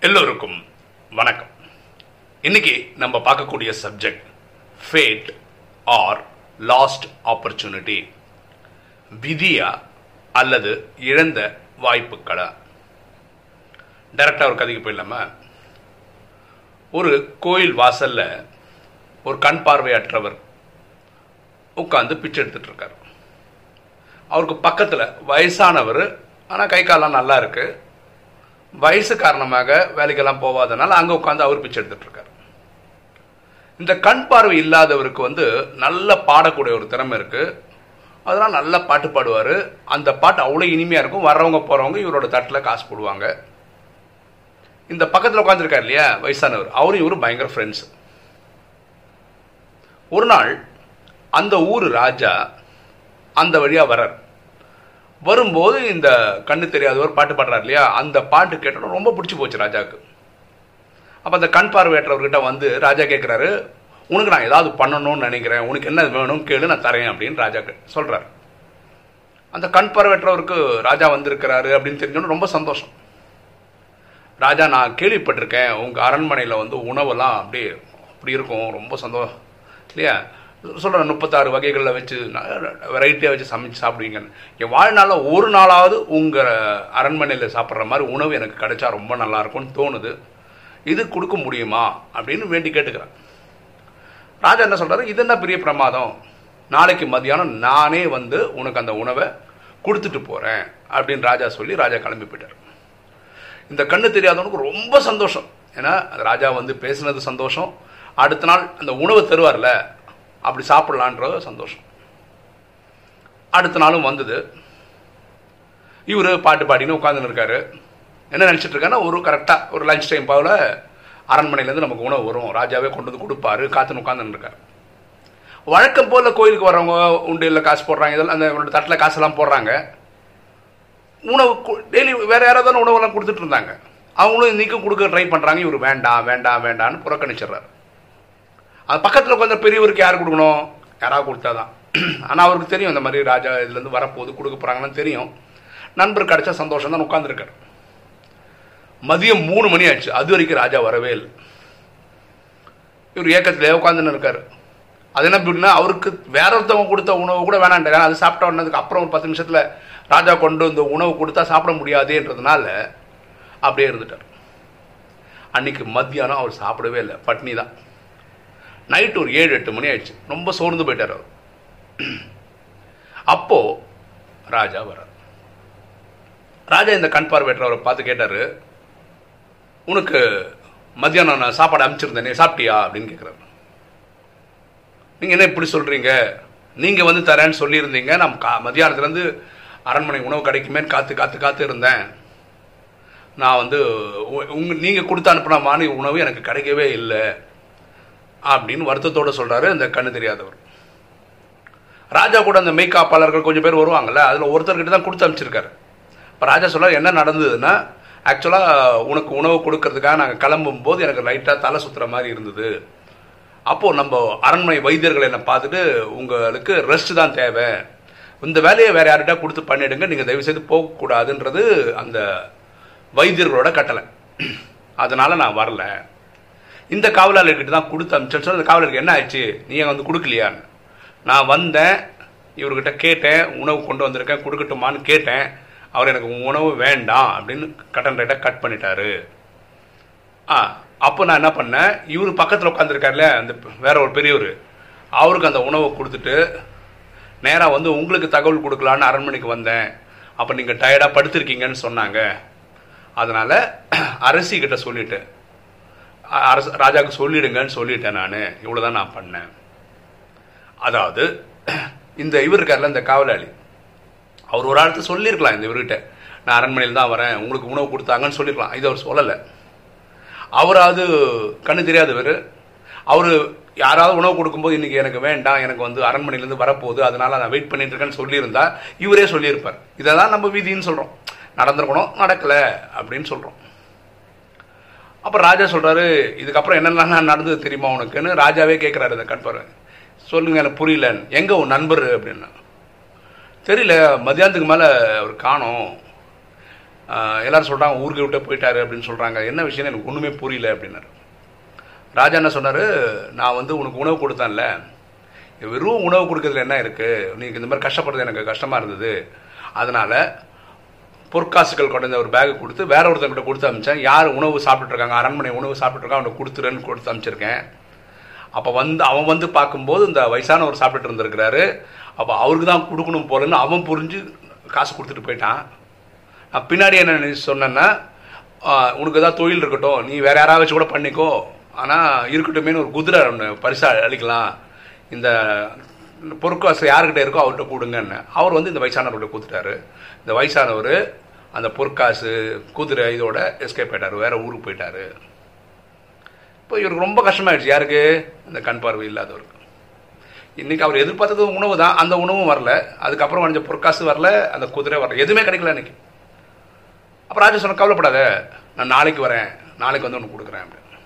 எல்லோருக்கும் வணக்கம். இன்னைக்கு நம்ம பார்க்கக்கூடிய subject fate or lost opportunity விதியா அல்லது இழந்த வாய்ப்புகளா டைரக்டாக ஒரு கதைக்கு போயிடலாமா? ஒரு கோயில் வாசல்ல ஒரு கண் பார்வையற்றவர் உட்காந்து பிச்சை எடுத்துட்டு இருக்கார். அவருக்கு பக்கத்தில் வயசானவர் ஆனால் கை காலெல்லாம் நல்லா இருக்குது வயசு காரணமாக வேலைக்கெல்லாம் போகாதனால அங்கே உட்காந்து அவர் பிச்சை எடுத்துகிட்டுருக்காரு இந்த கண் பார்வை இல்லாதவருக்கு வந்து நல்ல பாடக்கூடிய ஒரு திறமை இருக்கு. அதெல்லாம் நல்லா பாட்டு பாடுவார். அந்த பாட்டு அவ்வளோ இனிமையாக இருக்கும். வர்றவங்க போகிறவங்க இவரோட தட்டில் காசு போடுவாங்க. இந்த பக்கத்தில் உட்காந்துருக்கார் இல்லையா? வயசானவர். அவரும் இவரும் பயங்கர ஃப்ரெண்ட்ஸ் ஒரு நாள் அந்த ஊர் ராஜா அந்த வழியாக வர்றார். வரும்போது இந்த கண்ணு தெரியாதவர் பாட்டு பாடுறாரு இல்லையா? அந்த பாட்டு கேட்டோம் ரொம்ப பிடிச்சி போச்சு ராஜாவுக்கு. அப்போ அந்த கண் பார்வையற்றவர்கிட்ட வந்து ராஜா கேட்குறாரு உனக்கு நான் ஏதாவது பண்ணணும்னு நினைக்கிறேன். உனக்கு என்ன வேணும் கேளு நான் தரேன் அப்படின்னு ராஜா சொல்கிறார் அந்த கண் பார்வையற்றவருக்கு ராஜா வந்திருக்கிறாரு அப்படின்னு தெரிஞ்சோன்னு ரொம்ப சந்தோஷம். ராஜா நான் கேள்விப்பட்டிருக்கேன். உங்கள் அரண்மனையில் வந்து உணவெல்லாம் அப்படியே அப்படி இருக்கும். ரொம்ப சந்தோஷம் இல்லையா? சொல்கிறேன் முப்பத்தாறு வகைகளில் வச்சு வெரைட்டியாக வச்சு சமைச்சு சாப்பிடுவீங்கன்னு என் வாழ்நாளில் ஒரு நாளாவது உங்கள் அரண்மனையில் சாப்பிட்ற மாதிரி உணவு எனக்கு கிடைச்சா ரொம்ப நல்லாயிருக்கும்னு தோணுது. இது கொடுக்க முடியுமா? அப்படின்னு வேண்டி கேட்டுக்கிறேன். ராஜா என்ன சொல்கிறாரு இது என்ன பெரிய பிரமாதம்? நாளைக்கு மதியானம் நானே வந்து உனக்கு அந்த உணவை கொடுத்துட்டு போகிறேன் அப்படின்னு ராஜா சொல்லி ராஜா கிளம்பி போயிட்டார். இந்த கண்ணு தெரியாதவனுக்கு ரொம்ப சந்தோஷம். ஏன்னா ராஜா வந்து பேசுனது சந்தோஷம். அடுத்த நாள் அந்த உணவை தருவார்ல அப்படி சாப்பிட்லான்றது சந்தோஷம். அடுத்த நாளும் வந்தது. இவர் பாட்டு பாடின்னு உட்காந்துன்னு இருக்காரு. என்ன நினச்சிட்டு இருக்காருன்னா ஒரு கரெக்டாக ஒரு லஞ்ச் டைம் போல அரண்மனையிலேருந்து நமக்கு உணவு வரும். ராஜாவே கொண்டு வந்து கொடுப்பாரு. காத்துன்னு உட்காந்துன்னு இருக்காரு. வழக்கம் போல் கோயிலுக்கு வர்றவங்க உண்டு இல்லை காசு போடுறாங்க இதெல்லாம் அந்த தட்டில் காசெல்லாம் போடுறாங்க. உணவு டெய்லி வேறு யாராவது உணவெல்லாம் கொடுத்துட்டு இருந்தாங்க. அவங்களும் இன்றைக்கும் கொடுக்க ட்ரை பண்ணுறாங்க இவர் வேண்டாம் வேண்டாம் வேண்டாம்னு புறக்கணிச்சிடுறாரு. அது பக்கத்தில் உட்காந்து பெரியவருக்கு யார் கொடுக்கணும்? யாராவது கொடுத்தாதான். ஆனால் அவருக்கு தெரியும் இந்த மாதிரி ராஜா இதுலேருந்து வரப்போகுது கொடுக்க போகிறாங்கன்னு தெரியும். நண்பர் கிடைச்சா சந்தோஷம் தான் உட்காந்துருக்கார் மதியம் மூணு மணி ஆச்சு அது வரைக்கும் ராஜா வரவே இல்லை. இவர் ஏக்கத்திலே உட்காந்துன்னு இருக்கார். அது என்ன அப்படின்னா அவருக்கு வேற ஒருத்தவங்க கொடுத்த உணவு கூட வேணான்ட்டாங்க. அது சாப்பிட்ட உடனதுக்கு அப்புறம் ஒரு பத்து நிமிஷத்தில் ராஜா கொண்டு வந்த உணவு கொடுத்தா சாப்பிட முடியாதுன்றதுனால அப்படியே இருந்துட்டார். அன்னைக்கு மத்தியானம் அவர் சாப்பிடவே இல்லை. பட்னி தான் நைட்டு ஒரு ஏழு எட்டு மணி ஆயிடுச்சு. ரொம்ப சோர்ந்து போயிட்டார் அவர். அப்போ ராஜா வர்றார். ராஜா இந்த கண் பார்வையற்றவரை பார்த்து கேட்டாரு உனக்கு மத்தியானம் நான் சாப்பாடு அனுப்பிச்சிருந்தேனே சாப்பிட்டியா? அப்படின்னு கேட்குறாரு. நீங்கள் என்ன இப்படி சொல்கிறீங்க நீங்கள் வந்து தரேன்னு சொல்லியிருந்தீங்க. நான் கா மத்தியானத்துலேருந்து அரண்மனை உணவு கிடைக்குமேன்னு காத்து காத்து காத்து இருந்தேன். நான் வந்து உங்க நீங்கள் கொடுத்து அனுப்பினமான உணவு எனக்கு கிடைக்கவே இல்லை. அப்படின்னு வருத்தத்தோடு சொல்கிறாரு அந்த கண்ணு தெரியாதவர். ராஜா கூட அந்த மெய்காப்பாளர்கள் கொஞ்சம் பேர் வருவாங்கல்ல அதில் ஒருத்தர்கிட்ட தான் கொடுத்து அனுப்பிச்சிருக்காரு. இப்போ ராஜா சொல்கிறார் என்ன நடந்ததுன்னா ஆக்சுவலாக உனக்கு உணவு கொடுக்கறதுக்காக நாங்கள் கிளம்பும் போது எனக்கு லைட்டாக தலை சுற்றுற மாதிரி இருந்தது. அப்போது நம்ம அரண்மனை வைத்தியர்களை என்ன பார்த்துட்டு உங்களுக்கு ரெஸ்ட் தான் தேவை. இந்த வேலையை வேறு யார்கிட்ட கொடுத்து பண்ணிடுங்க நீங்கள் தயவு செய்து போகக்கூடாதுன்றது அந்த வைத்தியர்களோட கட்டளை. அதனால் நான் வரல. இந்த காவலாளர்கிட்ட தான் கொடுத்து அனுப்பிச்சேன்னு அந்த காவலருக்கு என்ன ஆயிடுச்சு? நீ வந்து கொடுக்கலையான்னு. நான் வந்தேன் இவர்கிட்ட கேட்டேன் உணவு கொண்டு வந்திருக்கேன் கொடுக்கட்டுமான்னு கேட்டேன். அவர் எனக்கு உணவு வேண்டாம் அப்படின்னு கட்டன் ரேட்டை கட் பண்ணிட்டாரு. ஆ அப்போ நான் என்ன பண்ணேன்? இவர் பக்கத்தில் உட்காந்துருக்காருல அந்த வேற ஒரு பெரியவர். அவருக்கு அந்த உணவை கொடுத்துட்டு நேராக வந்து உங்களுக்கு தகவல் கொடுக்கலான்னு அரண்மனைக்கு வந்தேன். அப்போ நீங்கள் டயர்டாக படுத்திருக்கீங்கன்னு சொன்னாங்க. அதனால் அரசிக்கிட்ட கிட்ட சொல்லிட்டேன். அரசு ராஜாவுக்கு சொல்லிடுங்கன்னு சொல்லிட்டேன் நான். இவ்வளோதான் நான் பண்ணேன். அதாவது இந்த இவர் இருக்கார்ல இந்த காவலாளி. அவர் ஒரு ஆளுக்கு சொல்லியிருக்கலாம் இந்த இவர்கிட்ட. நான் அரண்மனையில் தான் வரேன் உங்களுக்கு உணவு கொடுத்தாங்கன்னு சொல்லியிருக்கலாம் இது அவர் சொல்லலை. அவராவது கண்ணு தெரியாதவர். அவர் யாராவது உணவு கொடுக்கும்போது இன்னைக்கு எனக்கு வேண்டாம் எனக்கு வந்து அரண்மனையிலேருந்து வரப்போகுது அதனால் நான் வெயிட் பண்ணிட்டு இருக்கேன்னு சொல்லியிருந்தா இவரே சொல்லியிருப்பார். இதை தான் நம்ம வீதின்னு சொல்கிறோம் நடந்திருக்கணும் நடக்கலை அப்படின்னு சொல்கிறோம் அப்போ ராஜா சொல்கிறாரு இதுக்கப்புறம் என்னென்ன நடந்தது தெரியுமா உனக்குன்னு? ராஜாவே கேட்குறாரு இந்த கண்பர் சொல்லுங்க எனக்கு புரியல எங்கே உன் நண்பர்? அப்படின்னு. தெரியல மத்தியானத்துக்கு மேலே அவர் காணோம். எல்லாரும் சொல்கிறாங்க ஊருக்கு விட்டு போயிட்டாரு அப்படின்னு சொல்கிறாங்க என்ன விஷயம்னு எனக்கு ஒன்றுமே புரியல அப்படின்னாரு. ராஜா என்ன சொன்னார் நான் வந்து உனக்கு உணவு கொடுத்தேன்ல. வெறும் உணவு கொடுக்கறதுல என்ன இருக்குது நீங்கள் இந்த மாதிரி கஷ்டப்படுறது எனக்கு கஷ்டமாக இருந்தது. அதனால் பொற்காசுகள் கொண்டு ஒரு பேக் கொடுத்து வேற ஒருத்தங்கிட்ட கொடுத்து அமிச்சேன். யார் உணவு சாப்பிட்டுருக்காங்க? அரண்மனை உணவு சாப்பிட்டுட்டு அவனை கொடுத்துருன்னு கொடுத்து அமிச்சிருக்கேன். அப்போ வந்து அவன் வந்து பார்க்கும்போது இந்த வயசானவர் சாப்பிட்டுட்டு இருந்திருக்கிறாரு. அப்போ அவருக்கு தான் கொடுக்கணும் போலன்னு அவன் புரிஞ்சு காசு கொடுத்துட்டு போயிட்டான். நான் பின்னாடி என்ன நினைச்சு சொன்னேன்னா உனக்கு ஏதாவது தொழில் இருக்கட்டும். நீ வேற யாராவது வச்சு கூட பண்ணிக்கோ. ஆனால் இருக்கட்டுமேனு ஒரு குதிரை ஒன்று பரிசா அளிக்கலாம். இந்த பொற்காசு யாருக்கிட்ட இருக்கோ அவர்கிட்ட கொடுங்கன்னு. அவர் வந்து இந்த வயசானவர்கிட்ட கொடுத்துட்டாரு இந்த வயசானவர் அந்த பொற்காசு குதிரை இதோட எஸ்கேப் ஆகிட்டார் வேற ஊருக்கு போயிட்டாரு. இப்போ இவருக்கு ரொம்ப கஷ்டமாயிடுச்சு. யாருக்கு? இந்த கண் பார்வை இல்லாதவருக்கு. இன்னைக்கு அவர் எதிர்பார்த்தது உணவு தான். அந்த உணவும் வரல. அதுக்கப்புறம் வரைஞ்ச பொற்காசு வரல. அந்த குதிரை வரல. எதுவுமே கிடைக்கல இன்னைக்கு. அப்போ ராஜா சொன்ன கவலைப்படாத. நான் நாளைக்கு வரேன். நாளைக்கு வந்து ஒன்று கொடுக்குறேன். அப்படின்னு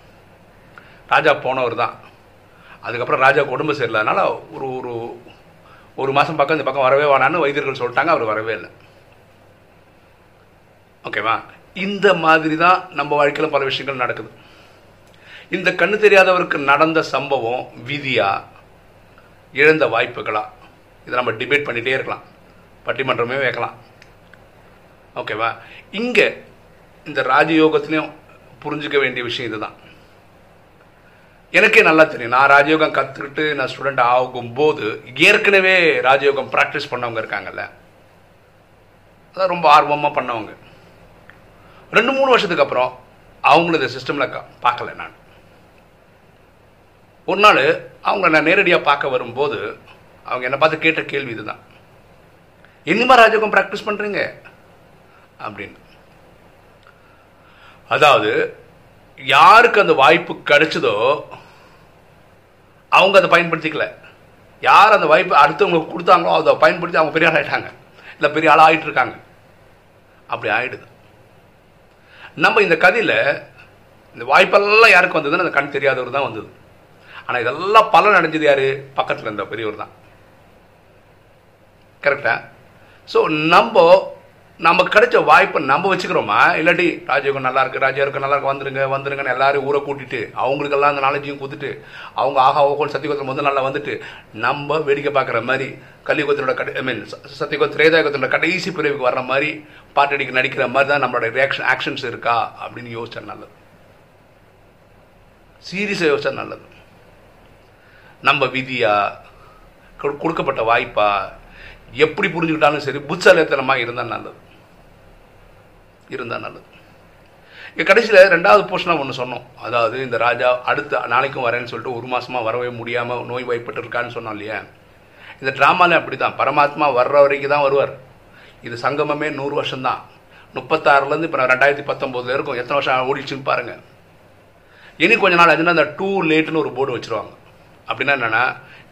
ராஜா போனவர் தான். அதுக்கப்புறம் ராஜா உடம்பு சரியில்லாதனால ஒரு ஒரு ஒரு மாதம் பக்கம் இந்த பக்கம் வரவே வேணான்னு வைத்தியர்கள் சொல்லிட்டாங்க அவர் வரவே இல்லை. ஓகேவா? இந்த மாதிரி தான் நம்ம வாழ்க்கையில் பல விஷயங்கள் நடக்குது. இந்த கண்ணு தெரியாதவருக்கு நடந்த சம்பவம் விதியா? இழந்த வாய்ப்புகளா? இதை நம்ம டிபேட் பண்ணிகிட்டே இருக்கலாம். பட்டிமன்றமே வைக்கலாம். ஓகேவா? இங்கே இந்த ராஜயோகத்துலேயும் புரிஞ்சுக்க வேண்டிய விஷயம் இதுதான். எனக்கே நல்லா தெரியும். நான் ராஜயோகம் கற்றுக்கிட்டு நான் ஸ்டூடெண்ட் ஆகும்போது ஏற்கனவே ராஜயோகம் ப்ராக்டிஸ் பண்ணவங்க இருக்காங்கல்ல. அதான் ரொம்ப ஆர்வமாக பண்ணவங்க. ரெண்டு மூணு வருஷத்துக்கு அப்புறம் அவங்களும் இந்த சிஸ்டமில் பார்க்கல நான். ஒரு நாள் அவங்கள நான் நேரடியாக பார்க்க வரும்போது அவங்க என்னை பார்த்து கேட்ட கேள்வி இதுதான். என்னமா ராஜயோகம் ப்ராக்டிஸ் பண்ணுறீங்க அப்படின்னு. அதாவது யாருக்கு அந்த வாய்ப்பு கிடைச்சதோ அவங்க அதை பயன்படுத்திக்கல. யார் அந்த வாய்ப்பு அடுத்தவங்களுக்கு கொடுத்தாங்களோ அதை பயன்படுத்தி அவங்க பெரிய ஆள் ஆகிட்டாங்க இல்லை பெரிய ஆள் ஆயிட்டு இருக்காங்க அப்படி ஆகிடுது நம்ம இந்த கதையில் இந்த வாய்ப்பெல்லாம் யாருக்கு வந்ததுன்னு அந்த கண் தெரியாதவர் தான் வந்தது. ஆனால் இதெல்லாம் பலன் அடைஞ்சது யார்? பக்கத்தில் இருந்த பெரியவர் தான். கரெக்டா ஸோ நம்ம நமக்கு கிடைச்ச வாய்ப்பை நம்ம வச்சுக்கிறோமா? இல்லாட்டி ராஜயோகம் நல்லா இருக்கு ராஜயோகம் நல்லா இருக்கு வந்துருங்க வந்துருங்கன்னு எல்லாரும் ஊரை கூட்டிட்டு அவங்களுக்கெல்லாம் அந்த நாலேஜையும் கொடுத்துட்டு அவங்க ஆகா ஓகோல் சத்தியகுத்தில் முதல் நல்லா வந்துட்டு நம்ம வேடிக்கை பார்க்குற மாதிரி கலியுகத்தினோட கடை ஐ மீன் சத்தியகுல திரேதாயுகத்தினோட கடைசி பிரிவுக்கு வர்ற மாதிரி பாட்டடிக்கு நடிக்கிற மாதிரி தான் நம்மளோட ரியாக்ஷன் ஆக்ஷன்ஸ் இருக்கா? அப்படின்னு யோசிச்சா நல்லது. சீரியஸாக யோசிச்சா நல்லது. நம்ம விதியா கொடு- கொடுக்கப்பட்ட வாய்ப்பா எப்படி புரிஞ்சுக்கிட்டாலும் சரி புட்சலத்தனமாக இருந்தால் நல்லது. இருந்தால் நல்லது. இங்கே கடைசியில் ரெண்டாவது போர்ஷனாக ஒன்று சொன்னோம். அதாவது இந்த ராஜா அடுத்த நாளைக்கும் வரேன்னு சொல்லிட்டு ஒரு மாதமாக வரவே முடியாமல் நோய் வாய்ப்பட்டு இருக்கான்னு சொன்னோம் இல்லையா? இந்த ட்ராமாலே அப்படி தான் பரமாத்மா வர்ற வரைக்கும் தான் வருவார். இது சங்கமமே நூறு வருஷம்தான். முப்பத்தாறுலேருந்து இப்போ ரெண்டாயிரத்தி பத்தொம்போதுல இருக்கும். எத்தனை வருஷம் ஓடிச்சுன்னு பாருங்கள் இனி கொஞ்ச நாள் ஆச்சுன்னா அந்த டூ லேட்டுன்னு ஒரு போர்டு வச்சிருவாங்க. அப்படின்னா என்னென்னா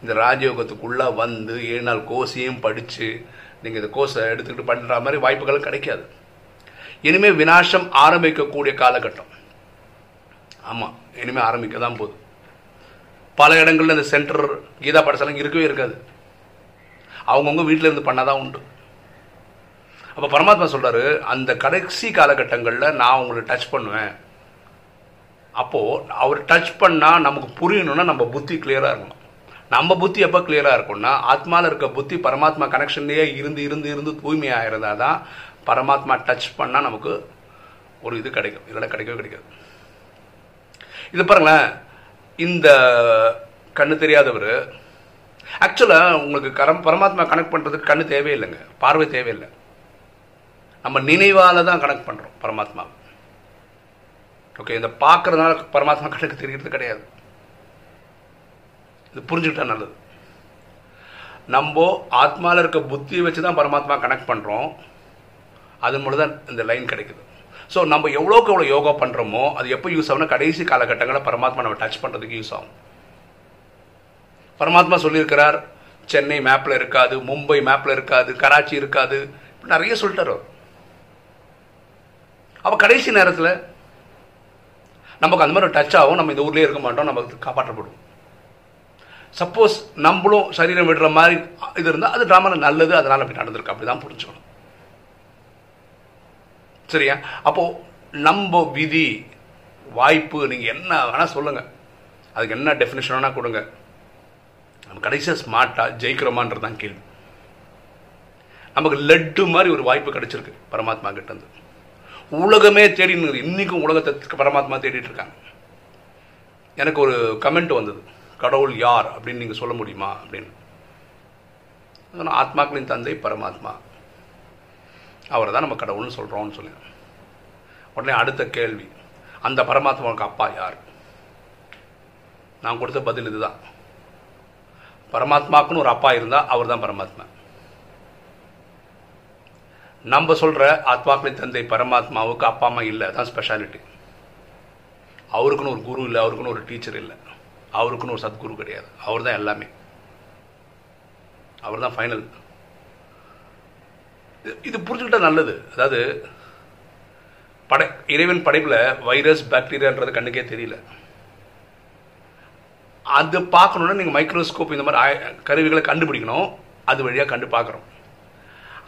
இந்த ராஜயோகத்துக்குள்ளே வந்து ஏழு நாள் கோர்ஸையும் படித்து நீங்கள் இந்த கோர்ஸை எடுத்துக்கிட்டு பண்ணுற மாதிரி வாய்ப்புகளும் கிடைக்காது. இனிமே வினாசம் ஆரம்பிக்கக்கூடிய காலகட்டம். ஆமாம் இனிமே ஆரம்பிக்க தான் போகுது. பல இடங்களில் இந்த சென்டர் கீதா பாடசாலை இருக்கவே இருக்காது. அவங்கவுங்க வீட்டில் இருந்து பண்ணாதான் உண்டு. அப்போ பரமாத்மா சொல்கிறாரு அந்த கடைசி காலகட்டங்களில் நான் உங்களை டச் பண்ணுவேன். அப்போது அவர் டச் பண்ணால் நமக்கு புரியணும்னா நம்ம புத்தி கிளியராக இருக்கணும். நம்ம புத்தி எப்போ கிளியராக இருக்கும்னா ஆத்மாவில் இருக்க புத்தி பரமாத்மா கனெக்ஷன்லேயே இருந்து இருந்து இருந்து தூய்மையாக இருந்தால் தான் பரமாத்மா டச் பண்ணால் நமக்கு ஒரு இது கிடைக்கும். இதெல்லாம் கிடைக்கவே கிடைக்காது. இது பாருங்களேன் இந்த கண்ணு தெரியாதவர் ஆக்சுவலாக உங்களுக்கு கரம் பரமாத்மா கனெக்ட் பண்ணுறதுக்கு கண்ணு தேவையில்லைங்க. பார்வை தேவையில்லை. நம்ம நினைவால் தான் கனெக்ட் பண்ணுறோம் பரமாத்மா ஓகே இந்த பார்க்கறதுனால பரமாத்மா கணக்கு தெரிகிறது கிடையாது. இது புரிஞ்சுக்கிட்டா நல்லது. நம்ம ஆத்மாவில் இருக்க புத்தியை வச்சு தான் பரமாத்மா கனெக்ட் பண்ணுறோம் அது மூலம் தான் இந்த லைன் கிடைக்குது. ஸோ நம்ம எவ்வளோக்கு எவ்வளோ யோகா பண்ணுறோமோ அது எப்போ யூஸ் ஆகும்னா கடைசி காலகட்டங்களில் பரமாத்மா நம்ம டச் பண்ணுறதுக்கு யூஸ் ஆகும். பரமாத்மா சொல்லியிருக்கிறார் சென்னை மேப்பில் இருக்காது மும்பை மேப்பில் இருக்காது கராச்சி இருக்காது. நிறைய சொல்லிட்டார் அவர். அப்போ கடைசி நேரத்தில் நமக்கு அந்த மாதிரி டச் ஆகும் நம்ம இந்த ஊர்லேயே இருக்க மாட்டோம் நமக்கு காப்பாற்றப்படும். சப்போஸ் நம்மளும் சரீரம் விடுற மாதிரி இது இருந்தால் அது ட்ராமாவில் நல்லது அதனால் அப்படி நடந்திருக்கு அப்படி தான் புரிஞ்சுக்கணும் சரியா? அப்போ நம்ம விதி வாய்ப்பு நீங்க என்ன வேணா சொல்லுங்க. அதுக்கு என்ன டெஃபினேஷன் வேணால் கொடுங்க. நம்ம கடைசியாக ஸ்மார்ட்டாக ஜெயிக்கிறோமான்றது தான் கேள்வி. நமக்கு லட்டு மாதிரி ஒரு வாய்ப்பு கிடைச்சிருக்கு பரமாத்மா கிட்ட இருந்து உலகமே தேடி இன்னைக்கும் உலகத்தை பரமாத்மா தேடிட்டு இருக்காங்க. எனக்கு ஒரு கமெண்ட் வந்தது. கடவுள் யார் அப்படின்னு நீங்கள் சொல்ல முடியுமா அப்படின்னு. ஆத்மாக்களின் தந்தை பரமாத்மா. அவரை தான் நம்ம கடவுள்னு சொல்கிறோம்னு சொல்லி உடனே அடுத்த கேள்வி அந்த பரமாத்மாவுக்கு அப்பா யார்? நான் கொடுத்த பதில் இதுதான். பரமாத்மாக்குன்னு ஒரு அப்பா இருந்தால் அவர் தான் பரமாத்மா. நம்ம சொல்கிற ஆத்மாக்களின் தந்தை பரமாத்மாவுக்கு அப்பா அம்மா இல்லை தான் ஸ்பெஷாலிட்டி அவருக்குன்னு ஒரு குரு இல்லை அவருக்குன்னு ஒரு டீச்சர் இல்லை. அவருக்குன்னு ஒரு சத்குரு கிடையாது. அவர் தான் எல்லாமே. அவர் தான் ஃபைனல் இது புரிஞ்சுக்கிட்டா நல்லது. அதாவது படை இறைவன் படைப்பில் வைரஸ் பாக்டீரியான்றது கண்ணுக்கே தெரியல. அது பார்க்கணுன்னா நீங்கள் மைக்ரோஸ்கோப் இந்த மாதிரி கருவிகளை கண்டுபிடிக்கணும். அது வழியாக கண்டு பார்க்குறோம்.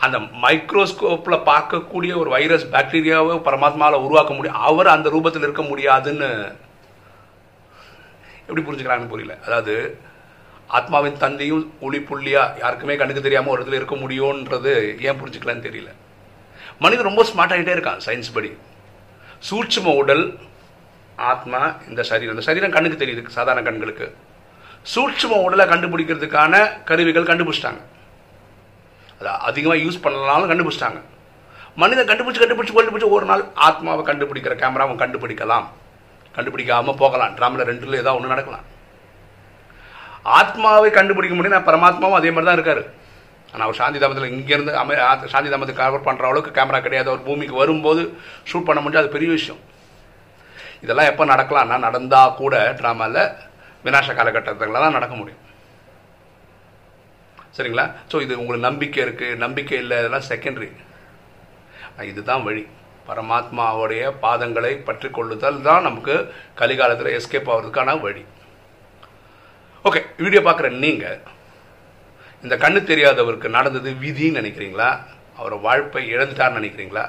அந்த மைக்ரோஸ்கோப்பில் பார்க்கக்கூடிய ஒரு வைரஸ் பாக்டீரியாவை பரமாத்மாவில் உருவாக்க முடியும். அவர் அந்த ரூபத்தில் இருக்க முடியாதுன்னு எப்படி புரிஞ்சுக்கிறாங்கன்னு புரியல. அதாவது ஆத்மாவின் தந்தையும் ஒளி புள்ளியா யாருக்குமே கண்ணுக்கு தெரியாம ஒரு இடத்துல இருக்க முடியும்ன்றது ஏன் புரிஞ்சுக்கலான்னு தெரியல. மனிதன் ரொம்ப ஸ்மார்ட் ஆகிட்டே இருக்கான் சயின்ஸ் படி. சூட்சும உடல் ஆத்மா இந்த சரீரம். இந்த சரீரம் கண்ணுக்கு தெரியுது சாதாரண கண்களுக்கு. சூட்சும உடலை கண்டுபிடிக்கிறதுக்கான கருவிகள் கண்டுபிடிச்சிட்டாங்க. அதை அதிகமாக யூஸ் பண்ணலனாலும் கண்டுபிடிச்சிட்டாங்க. மனிதன் கண்டுபிடிச்சு கண்டுபிடிச்சு கண்டுபிடிச்சு ஒரு நாள் ஆத்மாவை கண்டுபிடிக்கிற கேமராவும் கண்டுபிடிக்கலாம். கண்டுபிடிக்காமல் போகலாம். ட்ராமில் ரெண்டுல ஏதாவது ஒன்று நடக்கலாம். ஆத்மாவை கண்டுபிடிக்க முடியும் பரமாத்மாவும் அதே மாதிரி தான் இருக்காரு. ஆனால் அவர் சாந்தி தாமத்தில் இங்கேருந்து அமை சாந்தி தாமத்தை கவர் பண்ணுற அளவுக்கு கேமரா கிடையாது. அவர் பூமிக்கு வரும்போது ஷூட் பண்ண முடிஞ்சு அது பெரிய விஷயம். இதெல்லாம் எப்போ நடக்கலாம்னா நடந்தால் கூட ட்ராமாவில் வினாச காலகட்டத்தில் தான் நடக்க முடியும். சரிங்களா? ஸோ இது உங்களுக்கு நம்பிக்கை இருக்குது நம்பிக்கை இல்லை இதெல்லாம் செகண்டரி இதுதான் வழி. பரமாத்மாவுடைய பாதங்களை பற்றி கொள்ளுதல் தான் நமக்கு கலிகாலத்தில் எஸ்கேப் ஆகிறதுக்கான வழி. ஓகே வீடியோ பார்க்குற நீங்கள் இந்த கண்ணு தெரியாதவருக்கு நடந்தது விதின்னு நினைக்கிறீங்களா? அவர் வாழ்ப்பை இழந்துட்டார்னு நினைக்கிறீங்களா?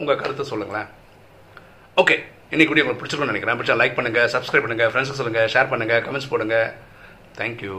உங்கள் கருத்தை சொல்லுங்களேன். ஓகே இன்னைக்கு வீடியோ உங்களுக்கு பிடிச்சிருக்கணும்னு நினைக்கிறேன். பிடிச்சா லைக் பண்ணுங்கள் சப்ஸ்கிரைப் பண்ணுங்கள் ஃப்ரெண்ட்ஸுக்கு சொல்லுங்கள் ஷேர் பண்ணுங்கள் கமெண்ட்ஸ் போடுங்க. தேங்க்யூ